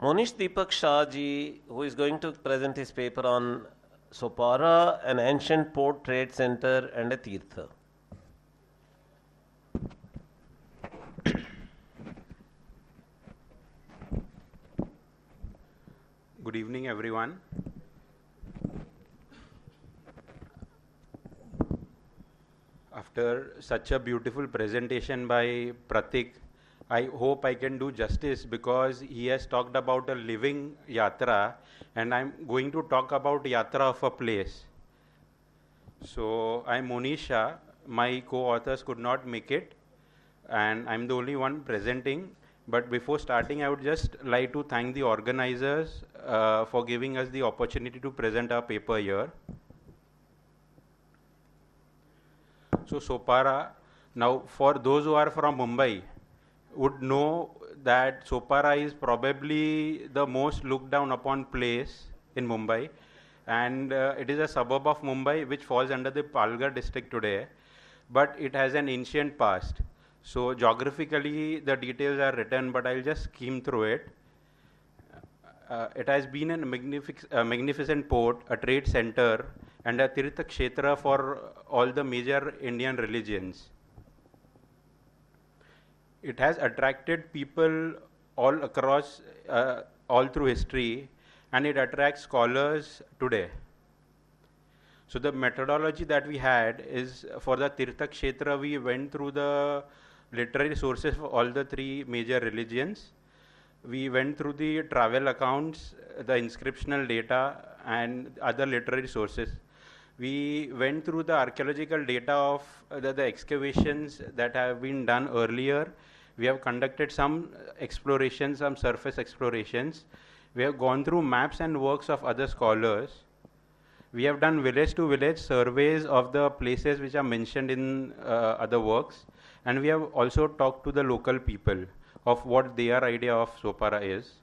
Monish Deepak Shah ji, who is going to present his paper on Sopara, an ancient port trade center and a tirtha. Good evening, everyone. After such a beautiful presentation by Pratik, I hope I can do justice because he has talked about a living yatra and I'm going to talk about yatra of a place. So I'm Monisha, my co-authors could not make it and I'm the only one presenting. But before starting, I would just like to thank the organizers uh, for giving us the opportunity to present our paper here. So Sopara, now for those who are from Mumbai, would know that Sopara is probably the most looked down upon place in Mumbai. And uh, it is a suburb of Mumbai which falls under the Palghar district today. But it has an ancient past. So geographically, the details are written, but I'll just skim through it. Uh, it has been a magnific magnificent port, a trade center, and a Tirtha Kshetra for all the major Indian religions. It has attracted people all across, uh, all through history, and it attracts scholars today. So the methodology that we had is for the Tirtha we went through the literary sources for all the three major religions. We went through the travel accounts, the inscriptional data, and other literary sources. We went through the archaeological data of uh, the, the, excavations that have been done earlier. We have conducted some explorations, some surface explorations. We have gone through maps and works of other scholars. We have done village to village surveys of the places which are mentioned in uh, other works and we have also talked to the local people of what their idea of Sopara is.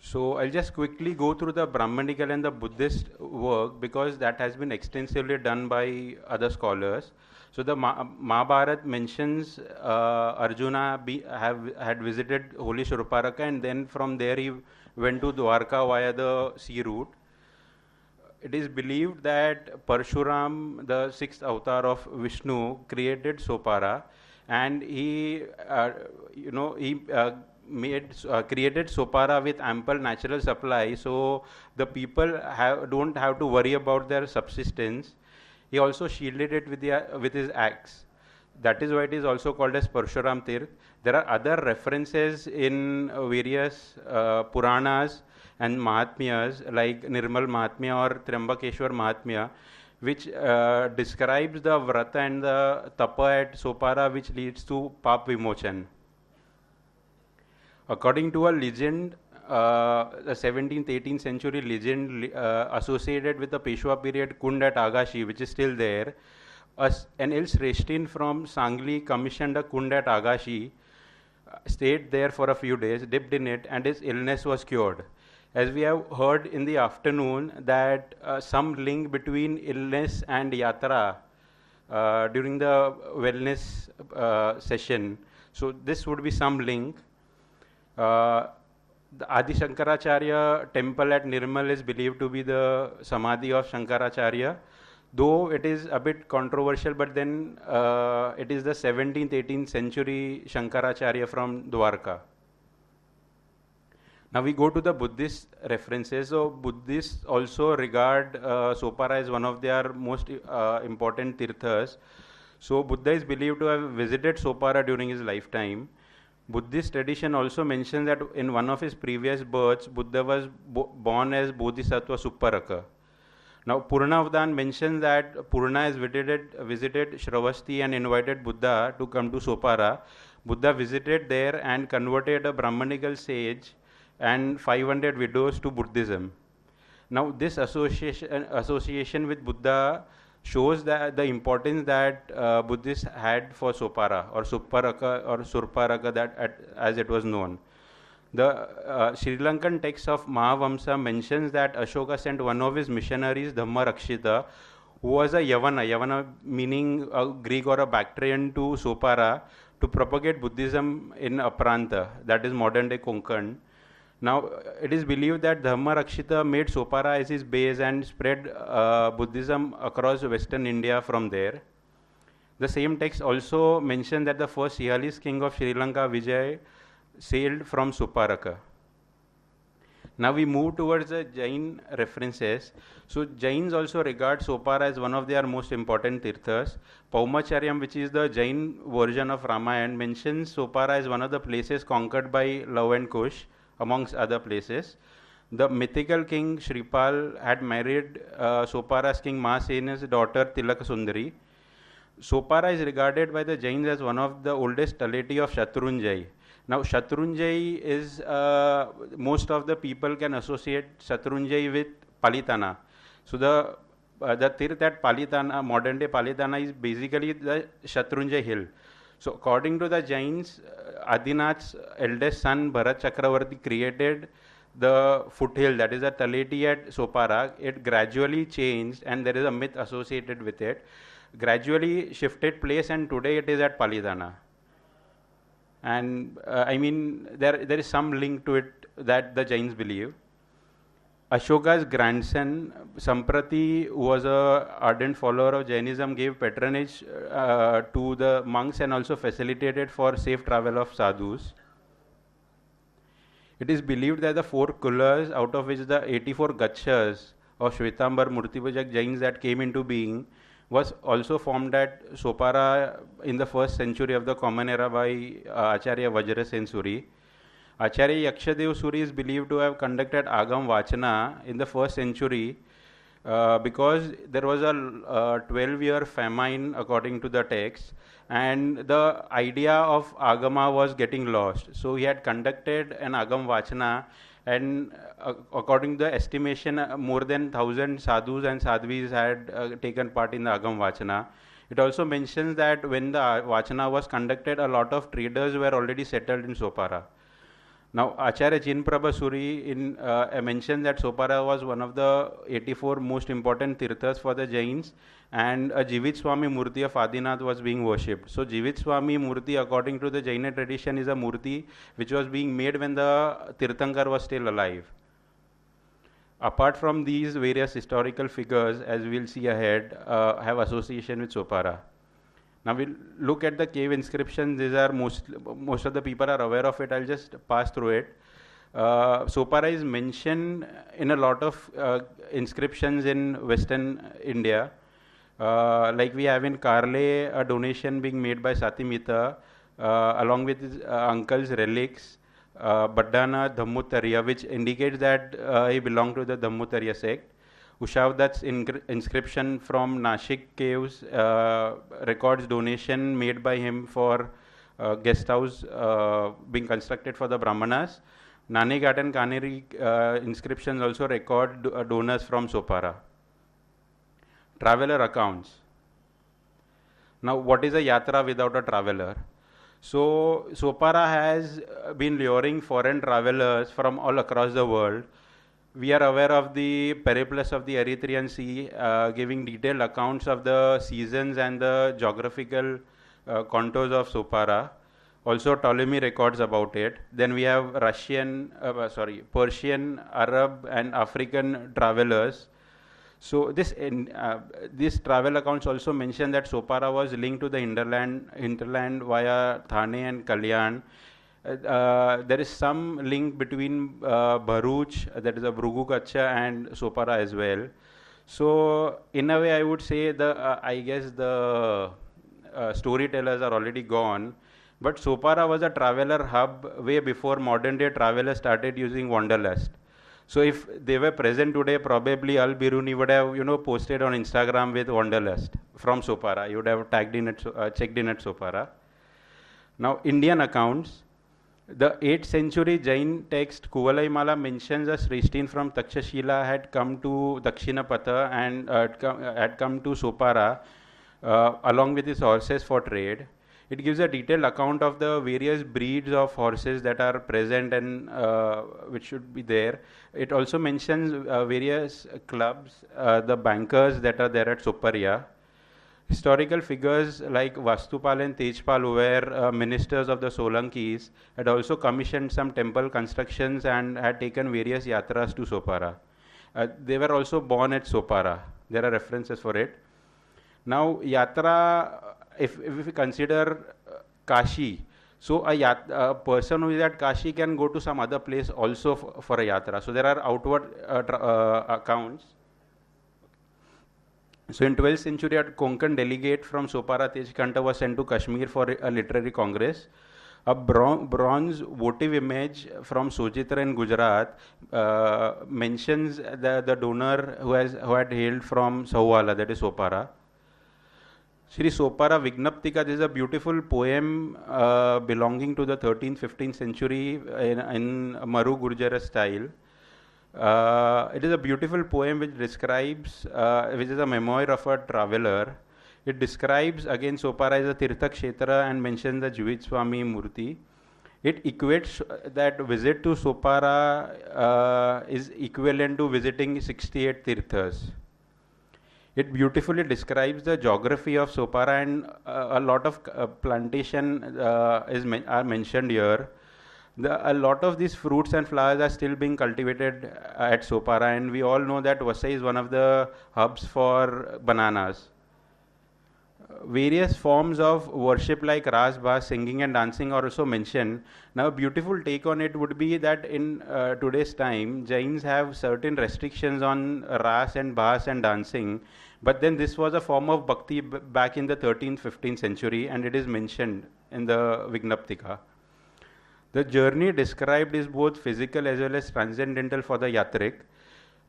So I'll just quickly go through the Brahmanical and the Buddhist work because that has been extensively done by other scholars. So the Ma Mahabharata mentions uh, Arjuna be, have had visited Holy Shurparaka and then from there he went to Dwarka via the sea route it is believed that Parshuram, the sixth avatar of Vishnu, created Sopara, and he, uh, you know, he uh, made uh, created Sopara with ample natural supply, so the people have, don't have to worry about their subsistence. He also shielded it with the with his axe. That is why it is also called as Parshuram Tirth. There are other references in various uh, Puranas and Mahatmyas like Nirmal Mahatmya or Triambakeshwar Mahatmya, which uh, describes the Vrata and the Tapa at Sopara, which leads to Pap Vimochan. According to a legend, uh, the 17th, 18th century legend uh, associated with the Peshwa period Kund at Agashi, which is still there, an ill Shreshtin from Sangli commissioned a Kund at Agashi, uh, stayed there for a few days, dipped in it, and his illness was cured as we have heard in the afternoon that uh, some link between illness and yatra uh, during the wellness uh, session. So this would be some link. The Adi Shankaracharya temple at Nirmal is believed to be the Samadhi of Shankaracharya. Though it is a bit controversial, but then uh, it is the 17th, 18th century Shankaracharya from Dwarka. Now we go to the Buddhist references. So Buddhists also regard uh, Sopara as one of their most uh, important tirthas. So Buddha is believed to have visited Sopara during his lifetime. Buddhist tradition also mentions that in one of his previous births, Buddha was bo born as Bodhisattva Suparaka. Now Purnavdan mentions that Purna has visited, visited Shravasti and invited Buddha to come to Sopara. Buddha visited there and converted a Brahmanical sage and 500 widows to Buddhism. Now, this association, association with Buddha shows that the importance that uh, Buddhists had for Sopara or Suparaka or Surparaka that at, as it was known. The uh, Sri Lankan text of Mahavamsa mentions that Ashoka sent one of his missionaries, Dhammarakshita, who was a Yavana, Yavana meaning a Greek or a Bactrian to Sopara, to propagate Buddhism in Apranta, that is modern day Konkan. Now, it is believed that Dhamma Rakshita made Sopara as his base and spread uh, Buddhism across Western India from there. The same text also mentioned that the first Sinhalese king of Sri Lanka, Vijay, sailed from Suparaka. Now we move towards the Jain references. So Jains also regard Sopara as one of their most important tirthas. Paumacharyam, which is the Jain version of Ramayana, mentions Sopara as one of the places conquered by Love and Kush, amongst other places. The mythical king Shripal had married uh, Sopara's king Mahasena's daughter Tilaka Sundari. Sopara is regarded by the Jains as one of the oldest taleti of Shatrunjay. Now, Shatrunjay is, uh, most of the people can associate Shatrunjay with Palitana. So, the uh, the Tirth at Palitana, modern day Palitana, is basically the Shatrunjay hill. So, according to the Jains, uh, Adinath's eldest son Bharat Chakravarti created the foothill, that is a Taleti at Sopara. It gradually changed, and there is a myth associated with it. Gradually shifted place, and today it is at Palitana and uh, I mean there there is some link to it that the Jains believe. Ashoka's grandson Samprati, who was a ardent follower of Jainism, gave patronage uh, to the monks and also facilitated for safe travel of sadhus. It is believed that the four kulas, out of which the 84 gachas of Shvetambar Murtipujak Jains that came into being, was also formed at Sopara in the first century of the Common Era by uh, Acharya Vajrasen Suri. Acharya Yakshadev Suri is believed to have conducted Agam Vachana in the first century uh, because there was a 12 year famine according to the text and the idea of Agama was getting lost. So he had conducted an Agam Vachana and uh, according to the estimation, uh, more than 1000 sadhus and sadhvis had uh, taken part in the Agam Vachana. It also mentions that when the Vachana was conducted, a lot of traders were already settled in Sopara. Now, Acharya Jinprabha Suri in, uh, mentioned that Sopara was one of the 84 most important tirthas for the Jains and a Jivit Swami Murti of Adinath was being worshipped. So, Jivit Swami Murti, according to the Jaina tradition, is a Murti which was being made when the Tirthankar was still alive. Apart from these various historical figures, as we'll see ahead, uh, have association with Sopara. Now we'll look at the cave inscriptions. These are most most of the people are aware of it. I'll just pass through it. Uh, Sopara is mentioned in a lot of uh, inscriptions in Western India. Uh, like we have in Karle a donation being made by Satimita uh, along with his uh, uncle's relics. Uh, Baddana Dhammutarya, which indicates that uh, he belonged to the Dhammutarya sect. Ushavdat's inscription from Nashik caves uh, records donation made by him for uh, guest house uh, being constructed for the Brahmanas. Naneghat and Kanheri uh, inscriptions also record do, uh, donors from Sopara. Traveler accounts. Now, what is a yatra without a traveler? So, Sopara has been luring foreign travelers from all across the world we are aware of the periplus of the Erythraean Sea, uh, giving detailed accounts of the seasons and the geographical uh, contours of Sopara. Also, Ptolemy records about it. Then we have Russian, uh, sorry, Persian, Arab, and African travelers. So this uh, these travel accounts also mention that Sopara was linked to the hinterland, hinterland via Thane and Kalyan uh, there is some link between uh, Bharuch, that is a Bhrigu Kacha, and Sopara as well. So, in a way, I would say the uh, I guess the uh, storytellers are already gone. But Sopara was a traveler hub way before modern day travelers started using Wanderlust. So if they were present today, probably Al Biruni would have, you know, posted on Instagram with Wanderlust from Sopara. You would have tagged in it, uh, checked in at Sopara. Now, Indian accounts, the 8th century Jain text Kuvalayamala mentions a Srishtin from Takshashila had come to Dakshinapatha and uh, had, come, uh, had come to Sopara uh, along with his horses for trade. It gives a detailed account of the various breeds of horses that are present and uh, which should be there. It also mentions uh, various clubs, the bankers that are there at Soparia. Historical figures like Vastupal and Tejpal, who were uh, ministers of the Solankis, had also commissioned some temple constructions and had taken various yatras to Sopara. Uh, they were also born at Sopara. There are references for it. Now, yatra, if, if we consider uh, Kashi, so a, yat, a person who is at Kashi can go to some other place also for a yatra. So there are outward uh, uh, accounts. So in 12th century, a Konkan delegate from Sopara Tejkanta was sent to Kashmir for a literary congress. A bronze votive image from Sojitra in Gujarat uh, mentions the, the donor who, has, who had hailed from Sahuwala, that is Sopara. Sri Sopara Vignaptika this is a beautiful poem uh, belonging to the 13th, 15th century in, in Maru Gurjara style. Uh, it is a beautiful poem which describes, uh, which is a memoir of a traveler. It describes again Sopara as a Tirtha Kshetra and mentions the Jivit Swami Murti. It equates that visit to Sopara uh, is equivalent to visiting 68 Tirthas. It beautifully describes the geography of Sopara and uh, a lot of uh, plantation uh, is men- are mentioned here. The, a lot of these fruits and flowers are still being cultivated at Sopara, and we all know that Vasai is one of the hubs for bananas. Various forms of worship like Ras, Bas, singing and dancing are also mentioned. Now, a beautiful take on it would be that in uh, today's time, Jains have certain restrictions on Ras and Bas and dancing, but then this was a form of bhakti b- back in the 13th, 15th century, and it is mentioned in the Vignaptika. The journey described is both physical as well as transcendental for the yatrik.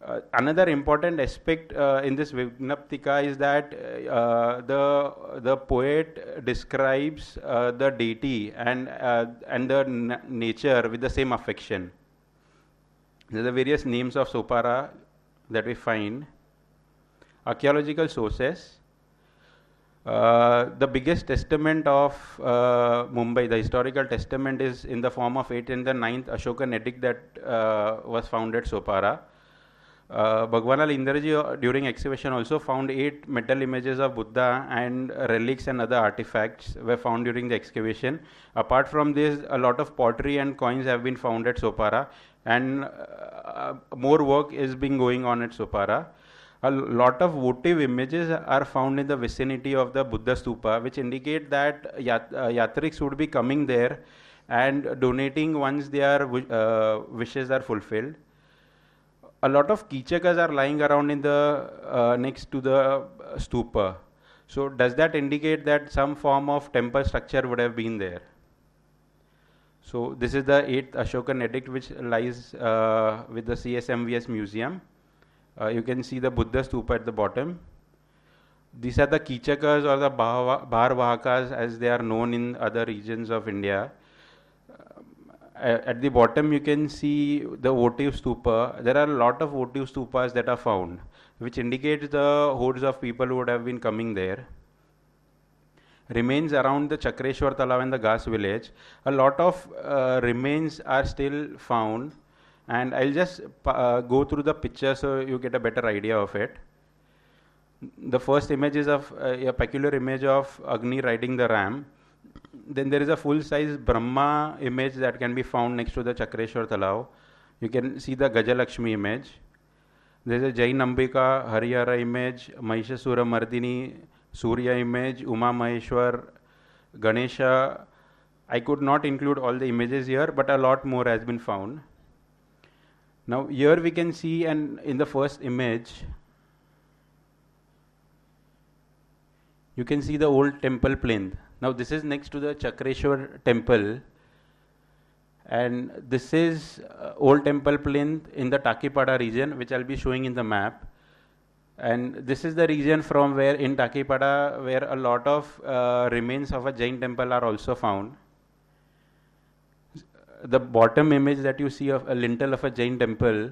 Uh, another important aspect uh, in this Vignaptika is that uh, the the poet describes uh, the deity and uh, and the nature with the same affection. There are the various names of Sopara that we find archaeological sources. Uh, the biggest testament of uh, Mumbai, the historical testament, is in the form of 8th and the 9th Ashokan edict that uh, was found at Sopara. Uh, Bhagwanlal Indraji uh, during excavation also found eight metal images of Buddha and relics and other artifacts were found during the excavation. Apart from this, a lot of pottery and coins have been found at Sopara, and uh, more work is being going on at Sopara a lot of votive images are found in the vicinity of the Buddha stupa, which indicate that yat- uh, yatriks would be coming there and donating once their uh, wishes are fulfilled. A lot of kichakas are lying around in the uh, next to the stupa. So, does that indicate that some form of temple structure would have been there? So, this is the 8th Ashokan edict, which lies uh, with the CSMVS museum. Uh, you can see the Buddha stupa at the bottom. These are the Kichakas or the Bharvahakas as they are known in other regions of India. Uh, at the bottom you can see the votive stupa. There are a lot of votive stupas that are found, which indicates the hordes of people who would have been coming there. Remains around the Chakreshwar Talav and the Gas village. A lot of uh, remains are still found and I'll just uh, go through the picture so you get a better idea of it. The first image is of uh, a peculiar image of Agni riding the ram. Then there is a full-size Brahma image that can be found next to the Chakreshwar Talav. You can see the Gajalakshmi image. There is a Jain Ambika Harihara image, Mahishasura Mardini, Surya image, Uma Maheshwar, Ganesha. I could not include all the images here, but a lot more has been found. Now here we can see and in the first image you can see the old temple plinth. Now this is next to the Chakreshwar temple. And this is uh, old temple plinth in the Takipada region which I'll be showing in the map. And this is the region from where in Takipada where a lot of uh, remains of a Jain temple are also found the bottom image that you see of a lintel of a Jain temple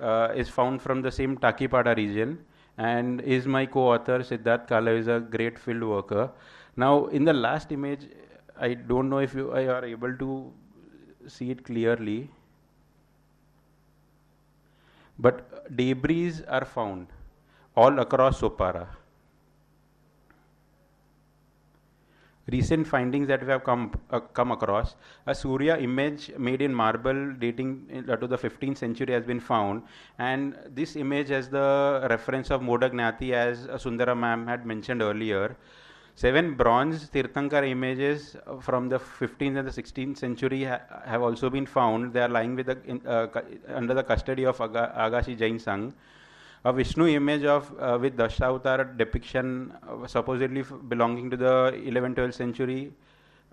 uh, is found from the same Takipada region and is my co-author Siddharth Kale is a great field worker. Now in the last image, I don't know if you are able to see it clearly, but debris are found all across Sopara. Recent findings that we have come uh, come across, a Surya image made in marble dating in- uh, to the 15th century has been found, and this image has the reference of Modagnati as uh, Sundara ma'am had mentioned earlier. Seven bronze Tirthankar images uh, from the 15th and the 16th century ha- have also been found. They are lying with the, in, uh, cu- under the custody of Aga- Agashi Jain Sangh. A Vishnu image of uh, with Dashavatar depiction uh, supposedly f- belonging to the 11th 12th century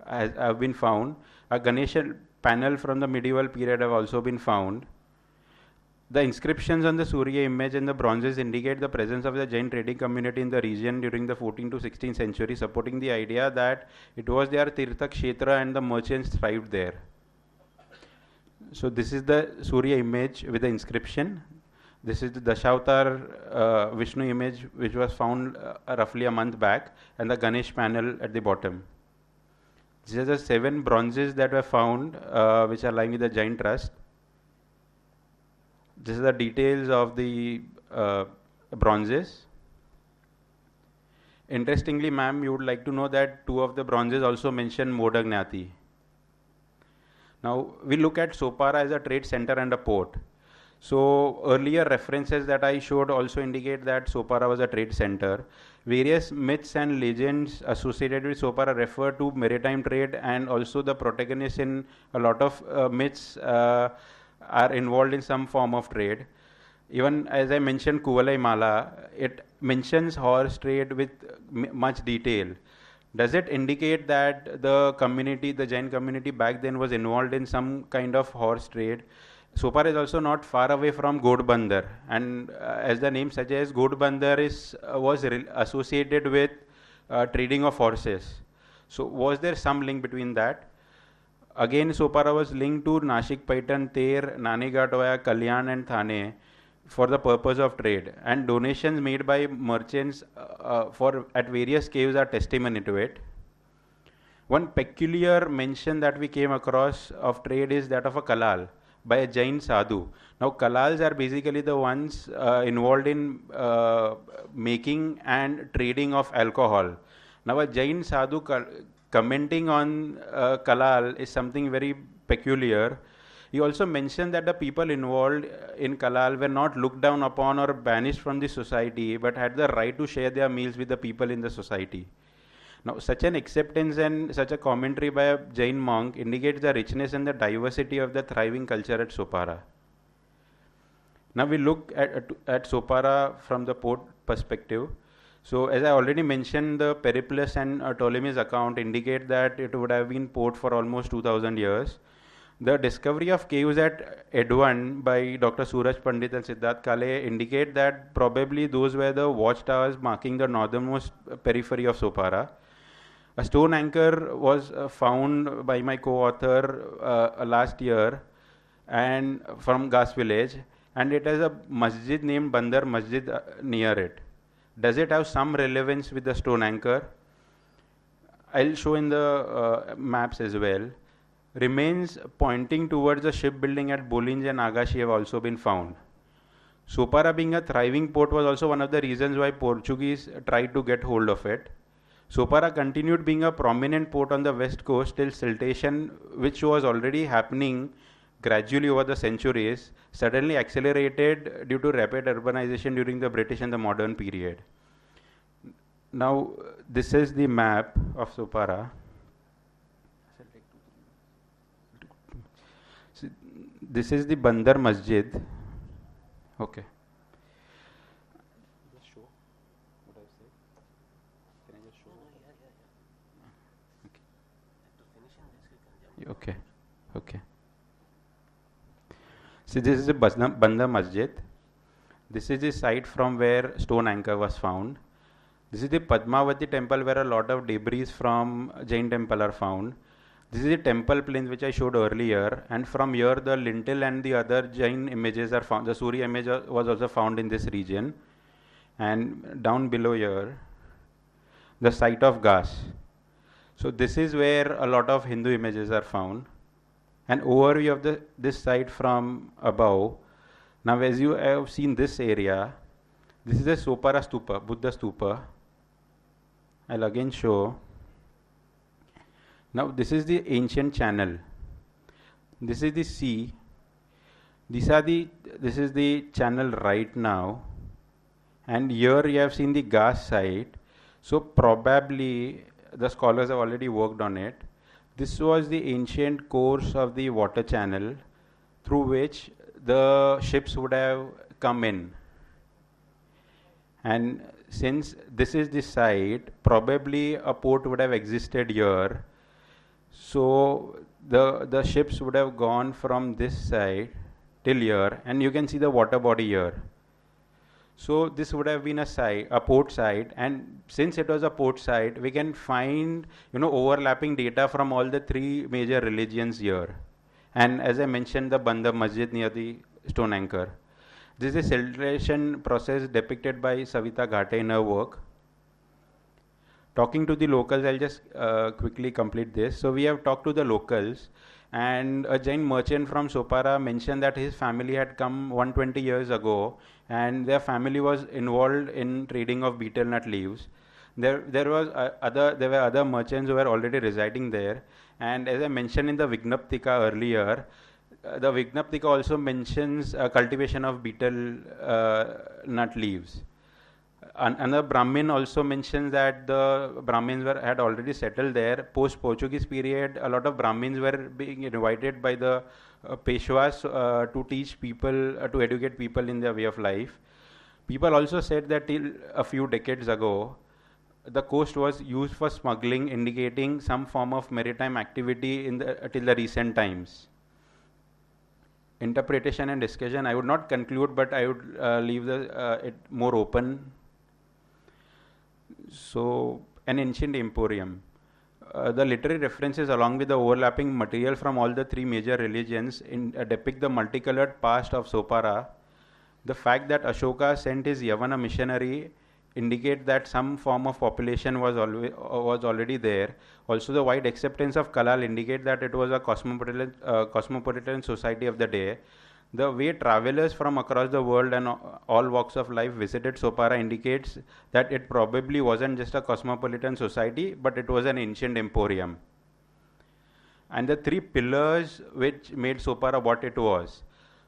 has have been found. A Ganesha panel from the medieval period have also been found. The inscriptions on the Surya image and the bronzes indicate the presence of the Jain trading community in the region during the 14th to 16th century, supporting the idea that it was their Tirtha Kshetra and the merchants thrived there. So this is the Surya image with the inscription. This is the Dashavatar uh, Vishnu image which was found uh, roughly a month back and the Ganesh panel at the bottom. These are the seven bronzes that were found uh, which are lying with the Jain Trust. This is the details of the uh, bronzes. Interestingly, ma'am, you would like to know that two of the bronzes also mention Modagnati. Now, we look at Sopara as a trade center and a port. So, earlier references that I showed also indicate that Sopara was a trade center. Various myths and legends associated with Sopara refer to maritime trade, and also the protagonists in a lot of uh, myths uh, are involved in some form of trade. Even as I mentioned Kuvalaya Mala, it mentions horse trade with much detail. Does it indicate that the community, the Jain community back then was involved in some kind of horse trade? Sopar is also not far away from Godbandar, and uh, as the name suggests, Godbandar is uh, was re- associated with uh, trading of horses. So, was there some link between that? Again, Sopara was linked to Nashik, Paithan, Ter, Nanigatoya, Kalyan, and Thane for the purpose of trade, and donations made by merchants uh, uh, for at various caves are testimony to it. One peculiar mention that we came across of trade is that of a kalal by a Jain sadhu. Now, kalals are basically the ones uh, involved in uh, making and trading of alcohol. Now, a Jain sadhu commenting on uh, kalal is something very peculiar. He also mentioned that the people involved in kalal were not looked down upon or banished from the society, but had the right to share their meals with the people in the society. Now, such an acceptance and such a commentary by a Jain monk indicates the richness and the diversity of the thriving culture at Sopara. Now, we look at, at, at Sopara from the port perspective. So, as I already mentioned, the Periplus and uh, Ptolemy's account indicate that it would have been port for almost 2000 years. The discovery of caves at Edwan by Dr. Suraj Pandit and Siddharth Kale indicate that probably those were the watchtowers marking the northernmost periphery of Sopara. A stone anchor was uh, found by my co-author uh, last year and from Gas village and it has a masjid named Bandar Masjid uh, near it. Does it have some relevance with the stone anchor? I'll show in the uh, maps as well. Remains pointing towards the shipbuilding at Bolinj and Agashi have also been found. Sopara being a thriving port was also one of the reasons why Portuguese tried to get hold of it. Sopara continued being a prominent port on the west coast till siltation, which was already happening gradually over the centuries, suddenly accelerated due to rapid urbanization during the British and the modern period. Now, this is the map of Sopara. So, this is the Bandar Masjid. Okay. Okay, okay. So this is Basna- Banda Masjid. This is the site from where stone anchor was found. This is the Padmavati temple where a lot of debris from Jain temple are found. This is the temple plains which I showed earlier, and from here the lintel and the other Jain images are found. The Surya image was also found in this region, and down below here, the site of Gas. So this is where a lot of Hindu images are found. An overview of the this site from above. Now, as you have seen this area, this is the Sopara Stupa, Buddha Stupa. I'll again show. Now this is the ancient channel. This is the sea. These are the this is the channel right now. And here you have seen the gas side. So probably the scholars have already worked on it. This was the ancient course of the water channel through which the ships would have come in. And since this is the site, probably a port would have existed here. So the, the ships would have gone from this side till here, and you can see the water body here. So this would have been a a port site, and since it was a port site, we can find you know overlapping data from all the three major religions here. And as I mentioned, the Bandha Masjid near the stone anchor. This is a siltation process depicted by Savita Ghate in her work. Talking to the locals, I'll just uh, quickly complete this. So we have talked to the locals, and a Jain merchant from Sopara mentioned that his family had come 120 years ago, and their family was involved in trading of betel nut leaves. There, there was uh, other, there were other merchants who were already residing there, and as I mentioned in the Vignaptika earlier, uh, the Vignaptika also mentions uh, cultivation of betel uh, nut leaves. An- another Brahmin also mentions that the Brahmins were had already settled there. Post Portuguese period, a lot of Brahmins were being invited by the uh, Peshwas uh, to teach people, uh, to educate people in their way of life. People also said that till a few decades ago, the coast was used for smuggling, indicating some form of maritime activity in the, till the recent times interpretation and discussion. I would not conclude, but I would uh, leave the, uh, it more open. So, an ancient emporium. Uh, the literary references, along with the overlapping material from all the three major religions, in, uh, depict the multicolored past of Sopara. The fact that Ashoka sent his Yavana missionary indicate that some form of population was always was already there. Also, the wide acceptance of Kalal indicate that it was a cosmopolitan uh, cosmopolitan society of the day. The way travelers from across the world and all walks of life visited Sopara indicates that it probably wasn't just a cosmopolitan society, but it was an ancient emporium. And the three pillars which made Sopara what it was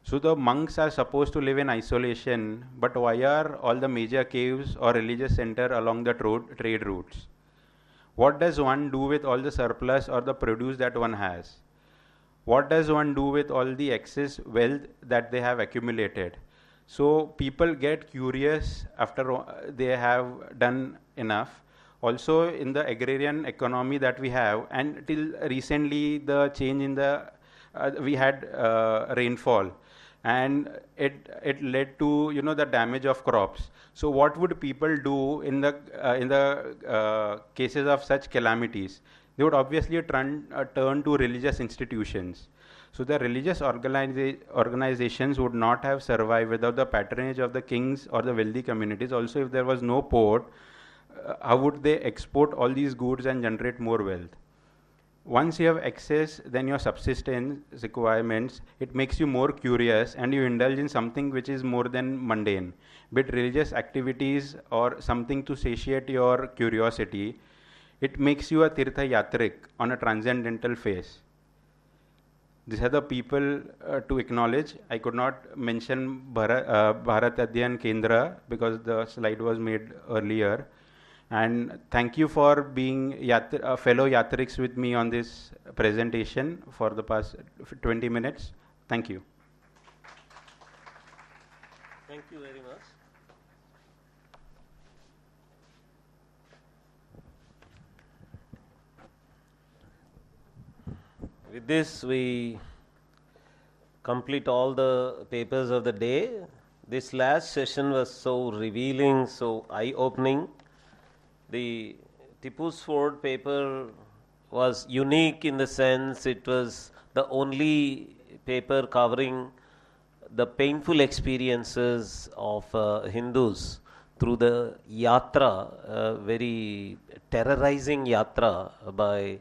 so the monks are supposed to live in isolation, but why are all the major caves or religious center along the trade routes? What does one do with all the surplus or the produce that one has? What does one do with all the excess wealth that they have accumulated? So people get curious after they have done enough. Also, in the agrarian economy that we have, and till recently, the change in the uh, we had uh, rainfall and it it led to you know the damage of crops so what would people do in the uh, in the uh, cases of such calamities they would obviously turn uh, turn to religious institutions. So the religious organiza- organizations would not have survived without the patronage of the kings or the wealthy communities. Also if there was no port uh, how would they export all these goods and generate more wealth? Once you have access then your subsistence requirements it makes you more curious and you indulge in something which is more than mundane. Be it religious activities or something to satiate your curiosity it makes you a tirtha yatrik on a transcendental phase these are the people uh, to acknowledge. I could not mention Bharat, uh, Bharat Adhyan Kendra because the slide was made earlier. And thank you for being uh, fellow Yatriks with me on this presentation for the past 20 minutes. Thank you. Thank you very much. With this, we complete all the papers of the day. This last session was so revealing, so eye opening the Tipu's Ford paper was unique in the sense it was the only paper covering the painful experiences of uh, Hindus through the yatra, uh, very terrorizing yatra by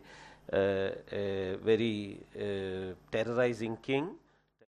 a very uh, terrorizing king.